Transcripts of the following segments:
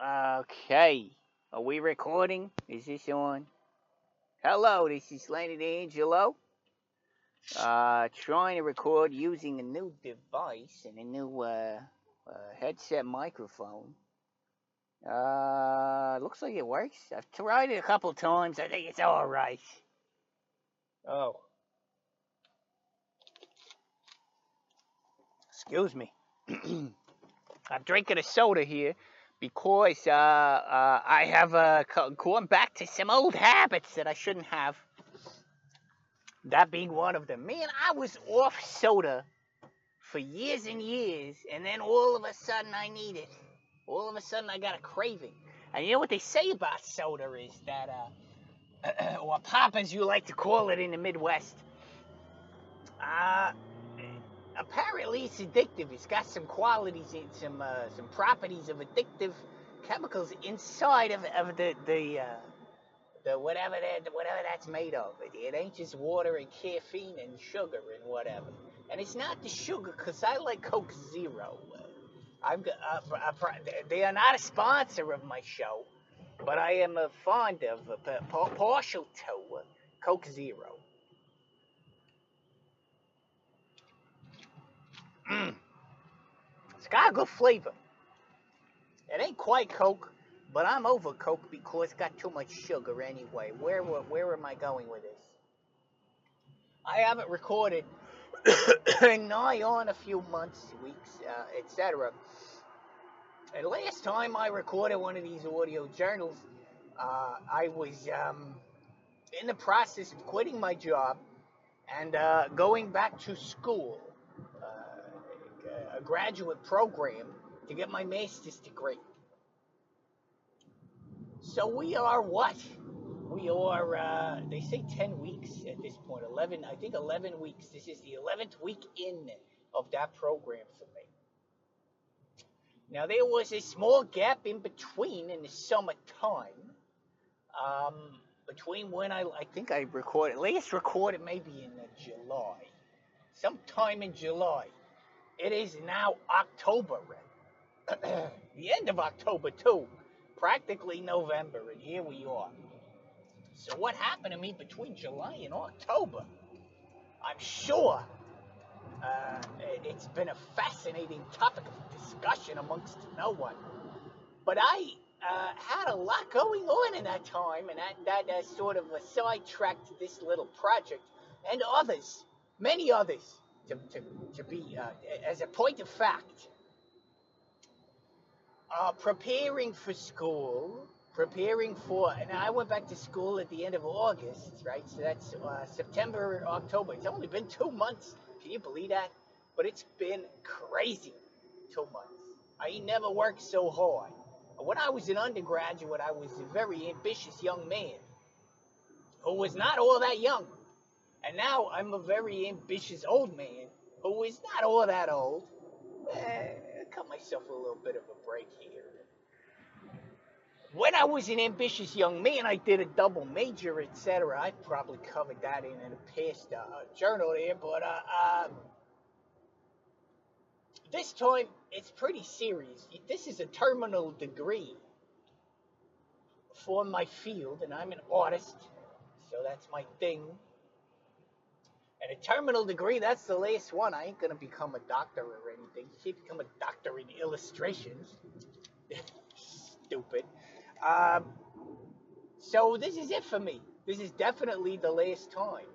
Okay. Are we recording? Is this on? Hello, this is Lenny D'Angelo. Uh, trying to record using a new device and a new uh, uh, headset microphone. Uh, looks like it works. I've tried it a couple times. I think it's all right. Oh. Excuse me. I'm drinking a soda here because uh, uh, I have uh, gone back to some old habits that I shouldn't have. That being one of them. Man, I was off soda for years and years, and then all of a sudden I need it. All of a sudden I got a craving. And you know what they say about soda is that, uh, or pop as you like to call it in the Midwest, uh, apparently it's addictive. It's got some qualities, some uh, some properties of addictive chemicals inside of, of the the uh, the whatever that whatever that's made of. It, it ain't just water and caffeine and sugar and whatever. And it's not the sugar, cause I like Coke Zero. I'm uh, uh, they are not a sponsor of my show, but I am uh, fond of uh, partial to uh, Coke Zero. Mm. It's got a good flavor. It ain't quite Coke, but I'm over Coke because it's got too much sugar anyway. Where where am I going with this? I haven't recorded nigh on a few months, weeks, uh, etc. And last time I recorded one of these audio journals, uh, I was um, in the process of quitting my job and uh, going back to school a graduate program to get my master's degree. So we are what? We are, uh, they say 10 weeks at this point, 11, I think 11 weeks. This is the 11th week in of that program for me. Now, there was a small gap in between in the summertime, um, between when I, I think I recorded, last recorded maybe in July, sometime in July. It is now October, the end of October, too. Practically November, and here we are. So, what happened to me between July and October? I'm sure uh, it's been a fascinating topic of discussion amongst no one. But I uh, had a lot going on in that time, and that, that uh, sort of sidetracked this little project and others, many others to, to, to be, uh, as a point of fact, uh, preparing for school, preparing for, and I went back to school at the end of August, right? So that's uh, September, October. It's only been two months. Can you believe that? But it's been crazy two months. I never worked so hard. When I was an undergraduate, I was a very ambitious young man who was not all that young. And now I'm a very ambitious old man who is not all that old. Eh, cut myself a little bit of a break here. When I was an ambitious young man, I did a double major, etc. I probably covered that in, in a past uh, journal here, but uh, um, this time it's pretty serious. This is a terminal degree for my field, and I'm an artist, so that's my thing. And a terminal degree, that's the last one. I ain't gonna become a doctor or anything. You can't become a doctor in illustrations. Stupid. Um, so this is it for me. This is definitely the last time.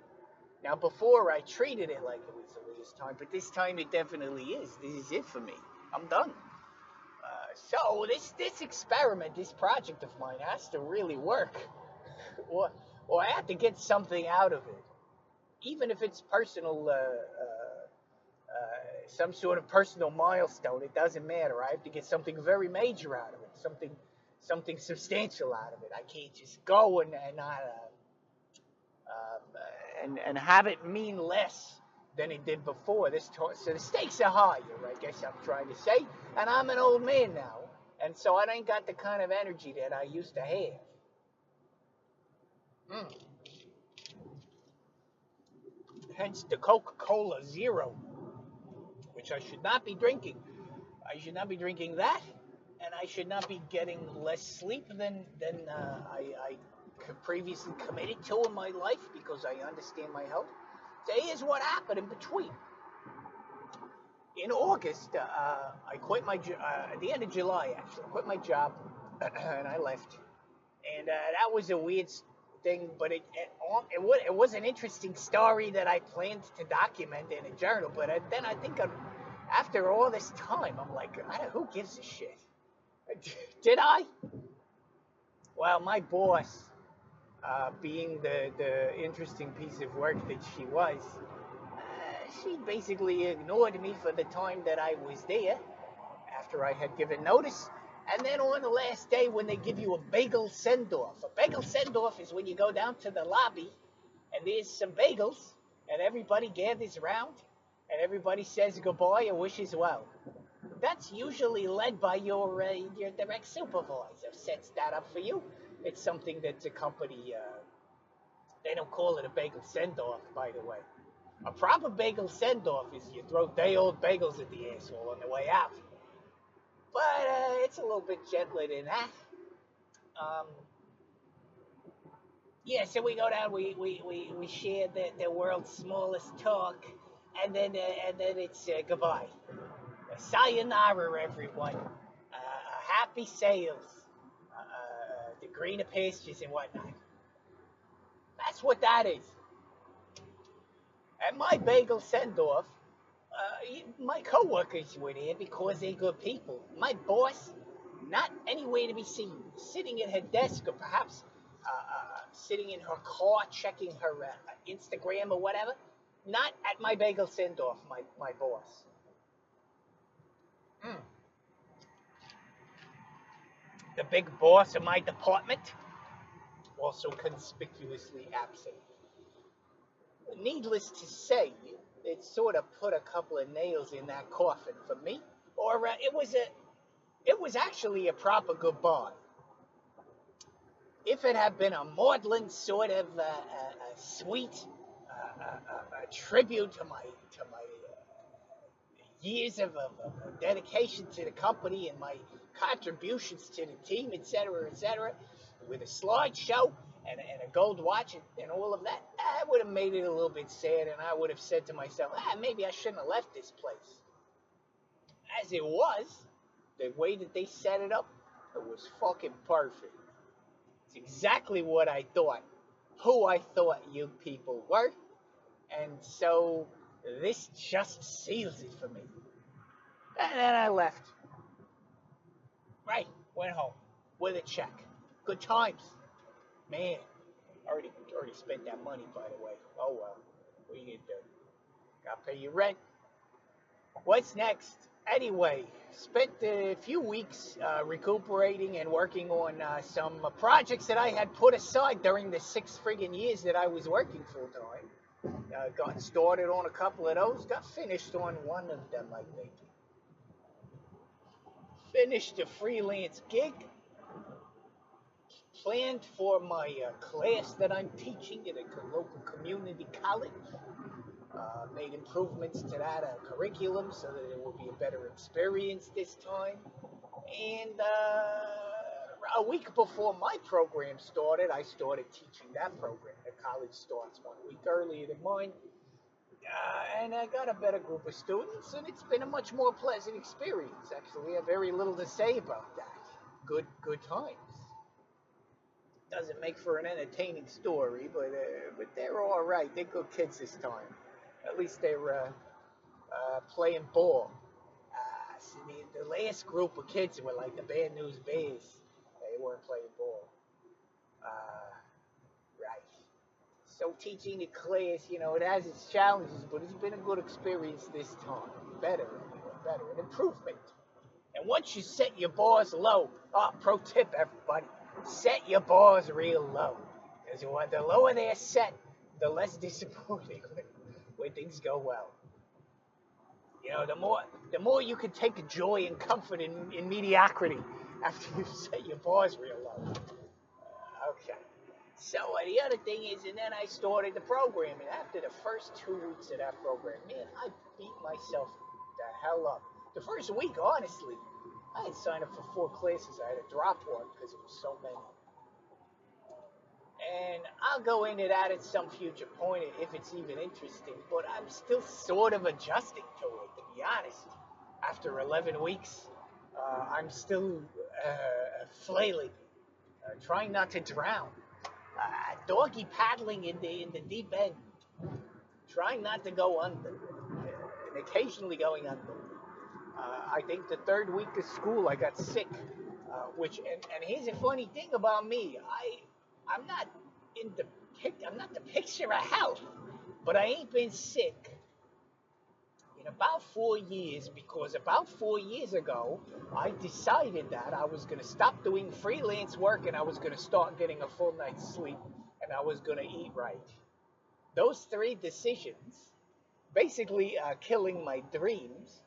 Now, before I treated it like it was the last time, but this time it definitely is. This is it for me. I'm done. Uh, so this this experiment, this project of mine, has to really work, or or I have to get something out of it even if it's personal, uh, uh, uh, some sort of personal milestone, it doesn't matter. I have to get something very major out of it, something, something substantial out of it. I can't just go and and not, um, and and have it mean less than it did before. This to- so the stakes are higher. I guess I'm trying to say, and I'm an old man now, and so I ain't got the kind of energy that I used to have. Mm hence the Coca-Cola Zero, which I should not be drinking. I should not be drinking that, and I should not be getting less sleep than than uh, I, I previously committed to in my life because I understand my health. So here's what happened in between. In August, uh, I quit my uh, at the end of July actually. I quit my job and I left, and uh, that was a weird thing, but it it, it, was, it was an interesting story that I planned to document in a journal. But uh, then I think I'm, after all this time, I'm like, who gives a shit? Did I? Well, my boss, uh, being the, the interesting piece of work that she was, uh, she basically ignored me for the time that I was there after I had given notice. And then on the last day, when they give you a bagel send off, a bagel send off is when you go down to the lobby and there's some bagels, and everybody gathers around and everybody says goodbye and wishes well that's usually led by your uh, your direct supervisor. Sets that up for you. It's something that the company uh, they don't call it a bagel send off, by the way. A proper bagel send off is you throw day old bagels at the asshole on the way out. But uh, it's a little bit gentler than that. Um, yeah, so we go down, we we, we, we share the, the world's smallest talk, and then uh, and then it's uh, goodbye. Sayonara, everyone. Uh, happy sales. Uh, the greener pastures and whatnot. That's what that is. At my bagel send off, uh, my coworkers were there because they're good people. My boss, not anywhere to be seen, sitting at her desk or perhaps uh, uh, sitting in her car checking her uh, Instagram or whatever. Not at my bagel send off, my, my boss. Mm. The big boss of my department, also conspicuously absent. Needless to say, it sort of put a couple of nails in that coffin for me, or uh, it was a, it was actually a proper goodbye. If it had been a maudlin sort of uh, uh, sweet uh, uh, uh, tribute to my to my years of, of, of, dedication to the company and my contributions to the team, etc., etc., with a slideshow and, and a gold watch and, all of that, I would have made it a little bit sad, and I would have said to myself, ah, maybe I shouldn't have left this place. As it was, the way that they set it up, it was fucking perfect. It's exactly what I thought, who I thought you people were, and so this just seals it for me. And then I left. Right, went home with a check. Good times. Man, already already spent that money, by the way. Oh well, what are you gonna do? Gotta pay your rent. What's next? Anyway, spent a few weeks uh, recuperating and working on uh, some projects that I had put aside during the six friggin' years that I was working full time. Uh, got started on a couple of those, got finished on one of them, I think. Finished a freelance gig, planned for my uh, class that I'm teaching at a local community college. Uh, made improvements to that uh, curriculum so that it will be a better experience this time. And uh, a week before my program started, I started teaching that program. The college starts one week earlier than mine. Uh, and I got a better group of students, and it's been a much more pleasant experience. Actually, I have very little to say about that. Good, good times. Doesn't make for an entertaining story, but uh, but they're all right. They're good kids this time. At least they're uh, uh playing ball. Uh, see, the, the last group of kids were like the Bad News Bears. They weren't playing ball. Uh, right. so teaching the class, you know, it has its challenges, but it's been a good experience this time. Better, better, an improvement. And once you set your bars low, oh, pro tip, everybody, set your bars real low. Because the lower they're set, the less disappointing when things go well. You know, the more the more you can take joy and comfort in, in mediocrity after you set your bars real low. Okay. So uh, the other thing is, and then I started the program, and after the first two weeks of that program, man, I beat myself the hell up. The first week, honestly, I had signed up for four classes. I had to drop one because it was so many. And I'll go into that at some future point if it's even interesting. But I'm still sort of adjusting to it, to be honest. After 11 weeks, uh, I'm still uh, flailing, uh, trying not to drown, uh, doggy paddling in the in the deep end, trying not to go under, and occasionally going under. Uh, I think the third week of school I got sick, uh, which and, and here's a funny thing about me, I I'm not in the pic, I'm not the picture of health, but I ain't been sick in about four years because about four years ago I decided that I was going to stop doing freelance work and I was going to start getting a full night's sleep and I was going to eat right. Those three decisions basically uh, killing my dreams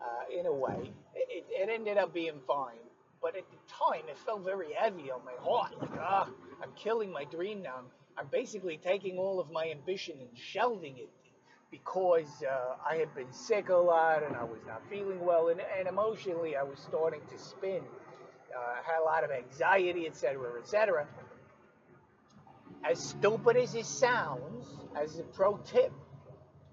uh, in a way. It, it, ended up being fine, but at the time it felt very heavy on my heart. Like, ah, I'm killing my dream now. I'm basically taking all of my ambition and shelving it because uh, I had been sick a lot and I was not feeling well, and, and emotionally I was starting to spin. Uh, had a lot of anxiety, etc., etc. As stupid as it sounds, as a pro tip,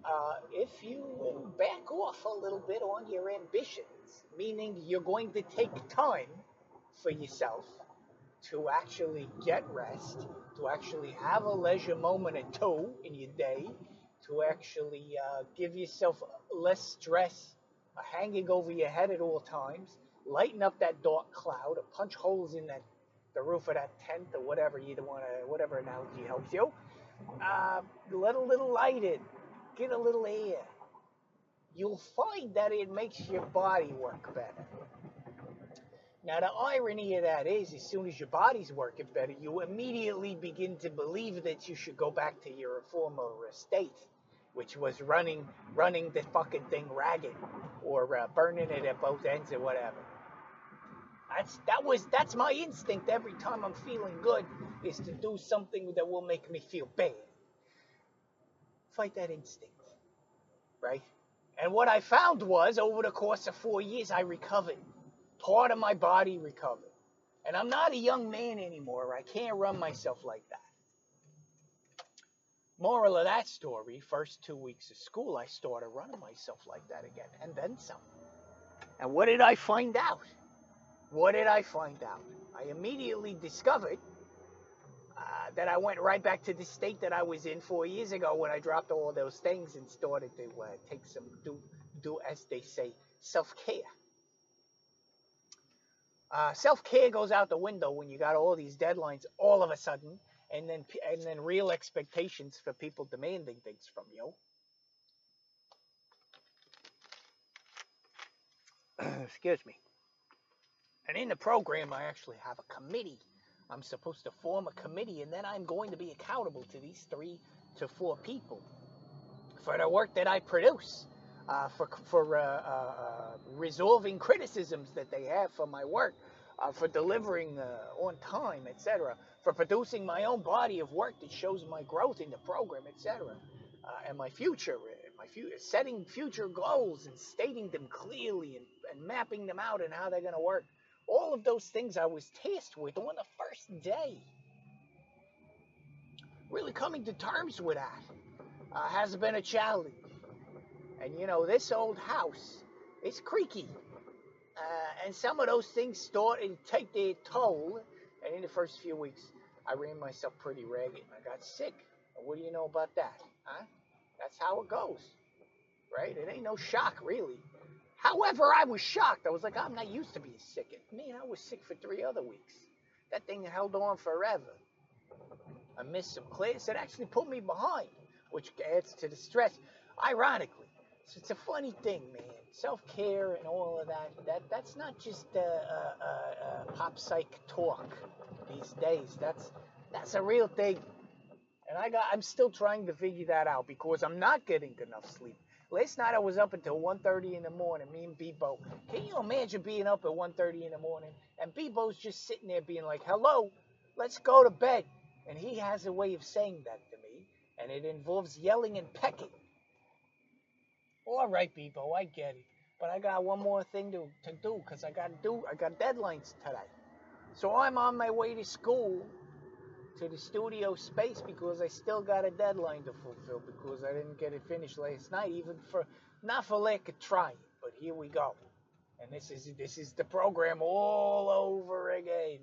uh, if you back off a little bit on your ambitions, meaning you're going to take time for yourself to actually get rest, to actually have a leisure moment or two in your day, to actually uh, give yourself less stress hanging over your head at all times, lighten up that dark cloud, or punch holes in that the roof of that tent or whatever you want to, whatever analogy helps you. Uh, let a little light in get a little air. You'll find that it makes your body work better. Now, the irony of that is, as soon as your body's working better, you immediately begin to believe that you should go back to your former state, which was running, running the fucking thing ragged, or uh, burning it at both ends or whatever. That's that was that's my instinct every time I'm feeling good is to do something that will make me feel bad fight that instinct, right? And what I found was over the course of four years, I recovered. Part of my body recovered. And I'm not a young man anymore. I can't run myself like that. Moral of that story first two weeks of school, I started running myself like that again, and then some. And what did I find out? What did I find out? I immediately discovered that I went right back to the state that I was in four years ago when I dropped all those things and started to uh, take some do do as they say self care. Uh, self care goes out the window when you got all these deadlines all of a sudden, and then and then real expectations for people demanding things from you. Excuse me. And in the program, I actually have a committee I'm supposed to form a committee, and then I'm going to be accountable to these three to four people for the work that I produce, uh, for for uh, uh, uh resolving criticisms that they have for my work, uh, for delivering uh, on time, etc., for producing my own body of work that shows my growth in the program, etc., and my future, my future, setting future goals and stating them clearly and, and mapping them out and how they're going to work. All of those things I was tasked with on the first day. Really coming to terms with that uh, has been a challenge. And you know, this old house is creaky. Uh, and some of those things start to take their toll. And in the first few weeks, I ran myself pretty ragged and I got sick. And what do you know about that? Huh? That's how it goes. Right? It ain't no shock, really. However, I was shocked. I was like, I'm not used to being sick. Man, I was sick for three other weeks. That thing held on forever. I missed some class. It actually put me behind, which adds to the stress. Ironically, so it's a funny thing, man. Self-care and all of that. That that's not just uh, uh, uh, pop psych talk these days. That's that's a real thing. And I got I'm still trying to figure that out because I'm not getting enough sleep. Last night I was up until 1.30 in the morning, me and Bebo. Can you imagine being up at 1.30 in the morning and Bebo's just sitting there being like, hello, let's go to bed. And he has a way of saying that to me, and it involves yelling and pecking. All right, Bebo, I get it. but I got one more thing to, to do because I got to do I got deadlines today. So I'm on my way to school to the studio space because I still got a deadline to fulfill because I didn't get it finished last night, even for not for lack of trying. But here we go, and this is this is the program all over again,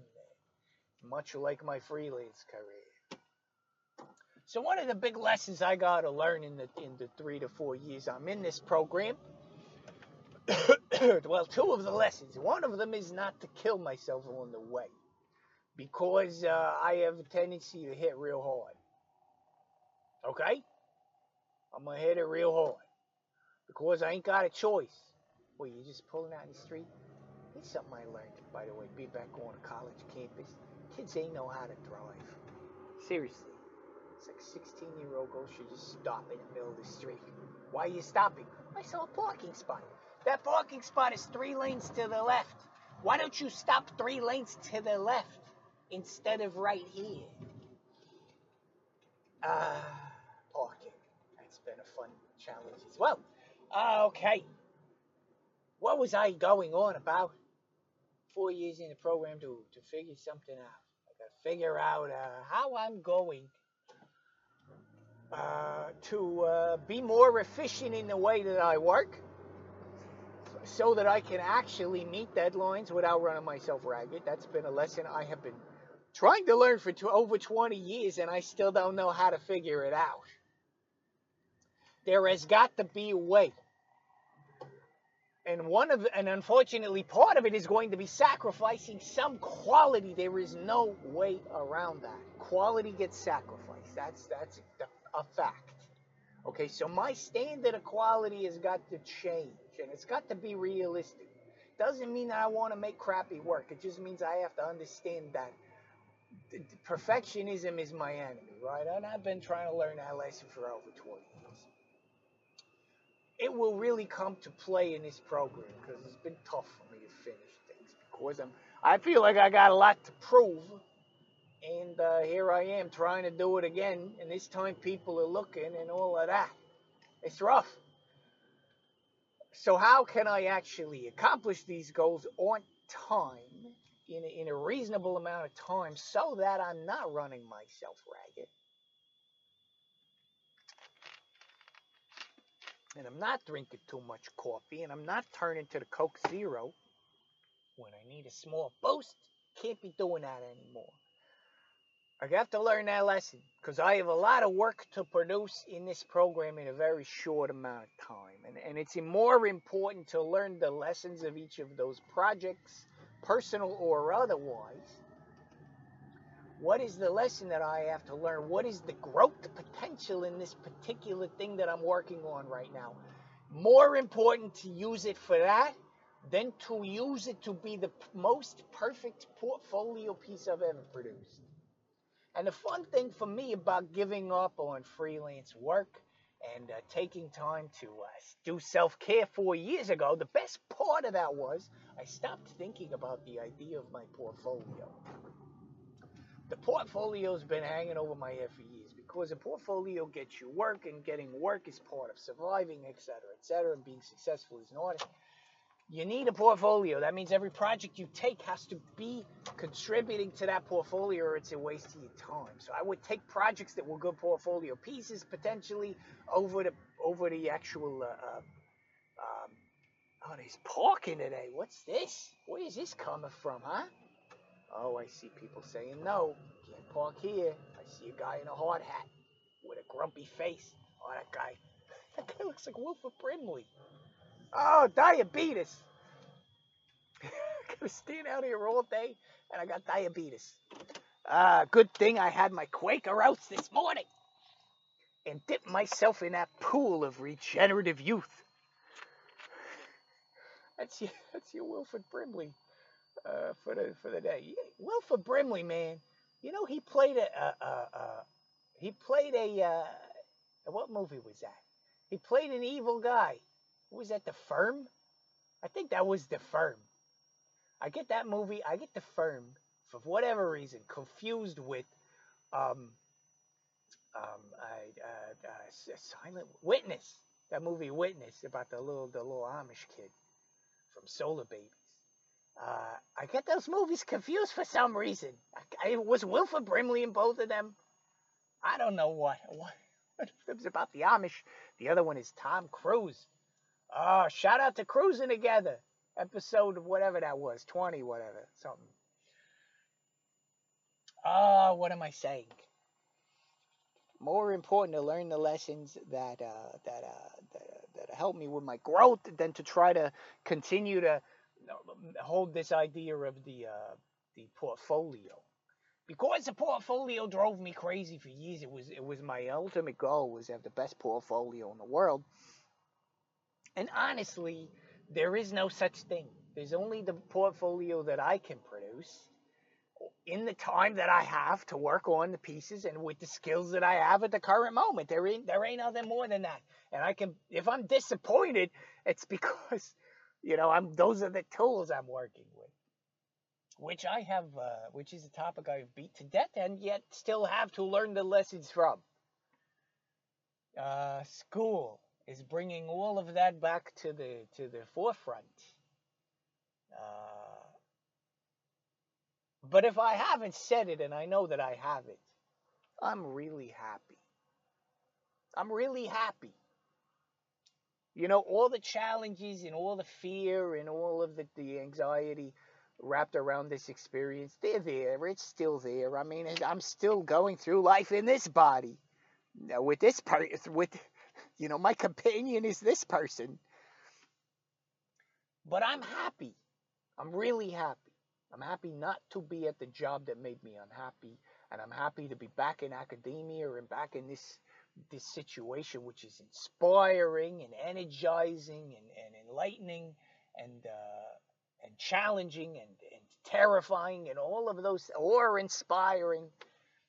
much like my freelance career. So one of the big lessons I got to learn in the in the three to four years I'm in this program. well, two of the lessons. One of them is not to kill myself on the way because uh, I have a tendency to hit real hard. Okay? I'm gonna hit it real hard because I ain't got a choice. Well, you just pulling out in the street. It's something I learned, by the way, be back on a college campus. Kids ain't know how to drive. Seriously. It's like 16 year old girl should just stop in the middle of the street. Why are you stopping? I saw a parking spot. That parking spot is three lanes to the left. Why don't you stop three lanes to the left instead of right here? Ah, parking. That's been a fun challenge as well. Uh, okay. What was I going on about? Four years in the program to, to figure something out. I got to figure out uh, how I'm going uh, to uh, be more efficient in the way that I work so that I can actually meet deadlines without running myself ragged. That's been a lesson I have been trying to learn for over 20 years and I still don't know how to figure it out. There has got to be a way. And one of and unfortunately part of it is going to be sacrificing some quality. There is no way around that. Quality gets sacrificed. That's that's a fact. Okay, so my standard of quality has got to change and it's got to be realistic. Doesn't mean that I want to make crappy work. It just means I have to understand that perfectionism is my enemy, right? And I've been trying to learn that lesson for over 20 years. It will really come to play in this program because it's been tough for me to finish things because I'm I feel like I got a lot to prove and uh, here I am trying to do it again, and this time people are looking and all of that. It's rough. So, how can I actually accomplish these goals on time, in a, in a reasonable amount of time, so that I'm not running myself ragged? And I'm not drinking too much coffee, and I'm not turning to the Coke Zero when I need a small boost. Can't be doing that anymore. I have to learn that lesson because I have a lot of work to produce in this program in a very short amount of time. And, and it's more important to learn the lessons of each of those projects, personal or otherwise. What is the lesson that I have to learn? What is the growth potential in this particular thing that I'm working on right now? More important to use it for that than to use it to be the most perfect portfolio piece I've ever produced. And the fun thing for me about giving up on freelance work and uh, taking time to uh, do self care four years ago, the best part of that was I stopped thinking about the idea of my portfolio. The portfolio's been hanging over my head for years because a portfolio gets you work, and getting work is part of surviving, etc., etc., and being successful is an art. You need a portfolio. That means every project you take has to be contributing to that portfolio or it's a waste of your time. So I would take projects that were good portfolio pieces potentially over the over the actual uh, uh, um, oh there's parking today. What's this? Where is this coming from, huh? Oh, I see people saying no, can't park here. I see a guy in a hard hat with a grumpy face. Oh, that guy, that guy looks like Wilford Brimley. Oh, diabetes. Gonna stand out here all day and I got diabetes. Uh, good thing I had my Quaker oats this morning and dipped myself in that pool of regenerative youth. That's your, that's your Wilford Brimley uh, for the for the day. Wilford Brimley, man, you know he played a, a, a, a he played a uh, what movie was that? He played an evil guy was that the firm? I think that was the firm. I get that movie, I get the firm for whatever reason confused with um um I, uh, uh, silent witness that movie witness about the little the little amish kid from Solarbabies. Uh, I get those movies confused for some reason. I, I was Wilford Brimley in both of them. I don't know what. What, what it was about the Amish. The other one is Tom Cruise. Oh, shout out to Cruising Together. Episode of whatever that was, 20, whatever, something. Ah, oh, what am I saying? More important to learn the lessons that uh, that, uh, that uh, that help me with my growth than to try to continue to hold this idea of the uh, the portfolio. Because the portfolio drove me crazy for years. It was it was my ultimate goal was to have the best portfolio in the world. And honestly, there is no such thing. There's only the portfolio that I can produce in the time that I have to work on the pieces and with the skills that I have at the current moment. There ain't there ain't nothing more than that. And I can if I'm disappointed, it's because you know I'm those are the tools I'm working with. Which I have uh, which is a topic I've beat to death and yet still have to learn the lessons from. Uh, school is bringing all of that back to the to the forefront. Uh, but if I haven't said it, and I know that I haven't, I'm really happy. I'm really happy. You know, all the challenges and all the fear and all of the, the anxiety wrapped around this experience, they're there. It's still there. I mean, I'm still going through life in this body. With this with you know, my companion is this person. But I'm happy. I'm really happy. I'm happy not to be at the job that made me unhappy. And I'm happy to be back in academia and back in this this situation, which is inspiring and energizing and, and enlightening and uh, and challenging and, and terrifying and all of those or inspiring.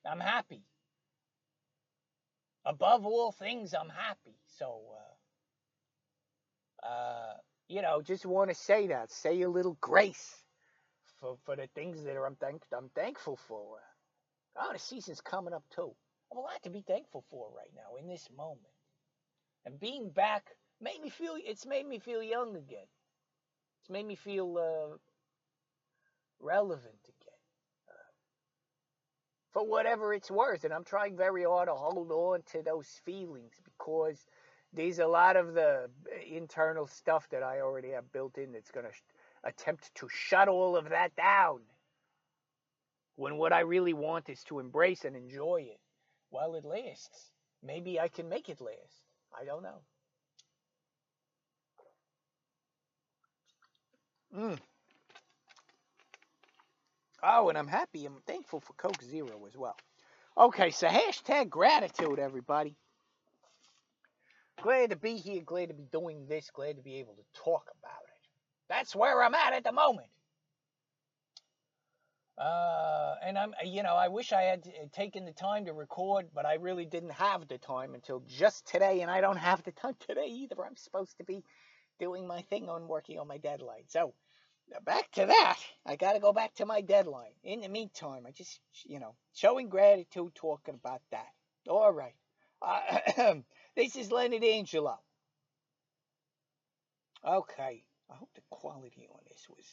I'm happy above all things, I'm happy. So, uh, uh, you know, just want to say that. Say a little grace for, for the things that I'm, thank, I'm thankful for. Oh, the season's coming up too. I have a lot to be thankful for right now in this moment. And being back made me feel, it's made me feel young again. It's made me feel uh, relevant for whatever it's worth. And I'm trying very hard to hold on to those feelings because there's a lot of the internal stuff that I already have built in that's going to attempt to shut all of that down. When what I really want is to embrace and enjoy it while it lasts. Maybe I can make it last. I don't know. Mm. Oh, and I'm happy. I'm thankful for Coke Zero as well. Okay, so hashtag gratitude, everybody. Glad to be here. Glad to be doing this. Glad to be able to talk about it. That's where I'm at at the moment. Uh, and I'm, you know, I wish I had taken the time to record, but I really didn't have the time until just today, and I don't have the time today either. I'm supposed to be doing my thing on working on my deadline. So, now back to that. I got to go back to my deadline. In the meantime, I just, you know, showing gratitude, talking about that. All right. Uh, this is Leonard D'Angelo. Okay. I hope the quality on this was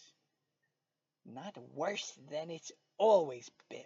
not worse than it's always been.